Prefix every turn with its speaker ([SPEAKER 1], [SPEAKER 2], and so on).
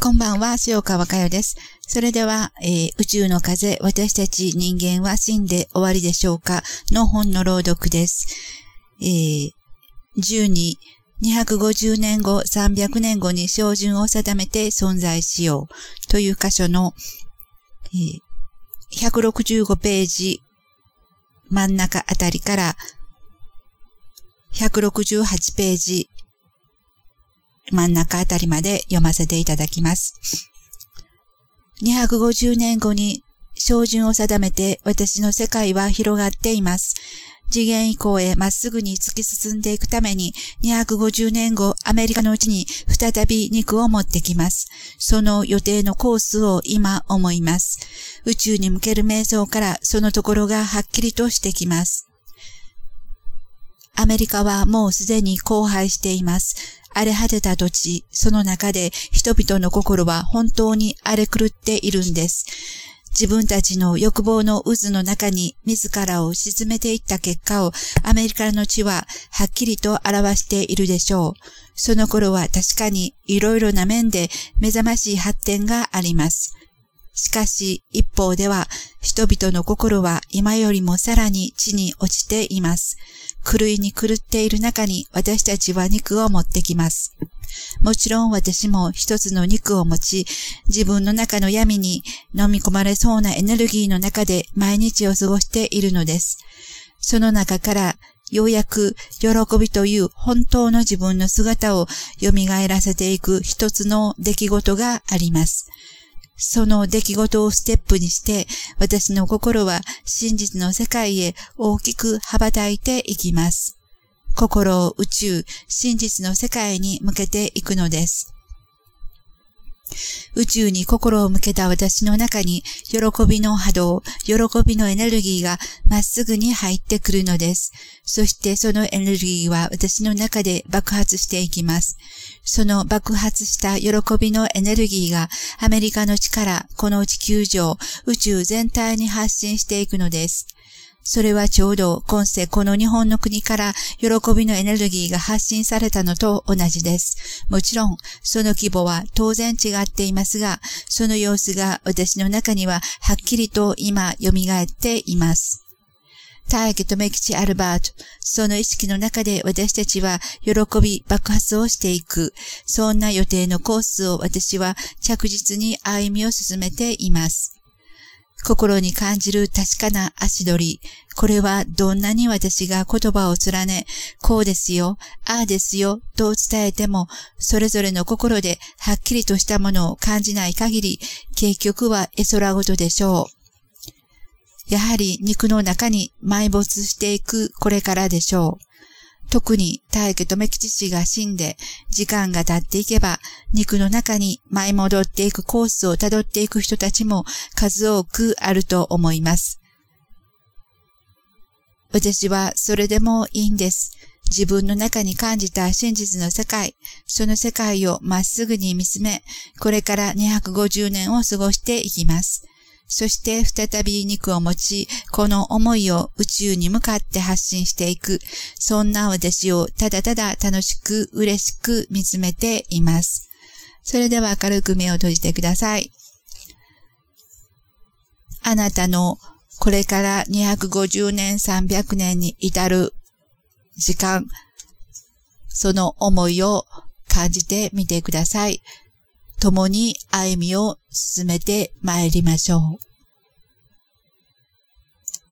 [SPEAKER 1] こんばんは、塩川佳代です。それでは、えー、宇宙の風、私たち人間は死んで終わりでしょうかの本の朗読です。えー、12、250年後、300年後に標準を定めて存在しようという箇所の、え、165ページ真ん中あたりから168ページ真ん中あたりまで読ませていただきます。250年後に照準を定めて私の世界は広がっています。次元以降へまっすぐに突き進んでいくために250年後アメリカのうちに再び肉を持ってきます。その予定のコースを今思います。宇宙に向ける瞑想からそのところがはっきりとしてきます。アメリカはもうすでに荒廃しています。荒れ果てた土地、その中で人々の心は本当に荒れ狂っているんです。自分たちの欲望の渦の中に自らを沈めていった結果をアメリカの地ははっきりと表しているでしょう。その頃は確かにいろいろな面で目覚ましい発展があります。しかし一方では人々の心は今よりもさらに地に落ちています。狂いに狂っている中に私たちは肉を持ってきます。もちろん私も一つの肉を持ち、自分の中の闇に飲み込まれそうなエネルギーの中で毎日を過ごしているのです。その中からようやく喜びという本当の自分の姿を蘇らせていく一つの出来事があります。その出来事をステップにして、私の心は真実の世界へ大きく羽ばたいていきます。心を宇宙、真実の世界に向けていくのです。宇宙に心を向けた私の中に、喜びの波動、喜びのエネルギーがまっすぐに入ってくるのです。そしてそのエネルギーは私の中で爆発していきます。その爆発した喜びのエネルギーがアメリカの力、この地球上、宇宙全体に発信していくのです。それはちょうど今世この日本の国から喜びのエネルギーが発信されたのと同じです。もちろん、その規模は当然違っていますが、その様子が私の中にははっきりと今蘇っています。大気とめきちアルバート、その意識の中で私たちは喜び爆発をしていく。そんな予定のコースを私は着実に歩みを進めています。心に感じる確かな足取り。これはどんなに私が言葉を連ね、こうですよ、ああですよ、と伝えても、それぞれの心ではっきりとしたものを感じない限り、結局は絵空ごとでしょう。やはり肉の中に埋没していくこれからでしょう。特に大家留吉氏が死んで、時間が経っていけば、肉の中に舞い戻っていくコースを辿っていく人たちも数多くあると思います。私はそれでもいいんです。自分の中に感じた真実の世界、その世界をまっすぐに見つめ、これから250年を過ごしていきます。そして再び肉を持ち、この思いを宇宙に向かって発信していく。そんな私をただただ楽しく嬉しく見つめています。それでは軽く目を閉じてください。あなたのこれから250年300年に至る時間、その思いを感じてみてください。共に歩みを進めて参りましょう。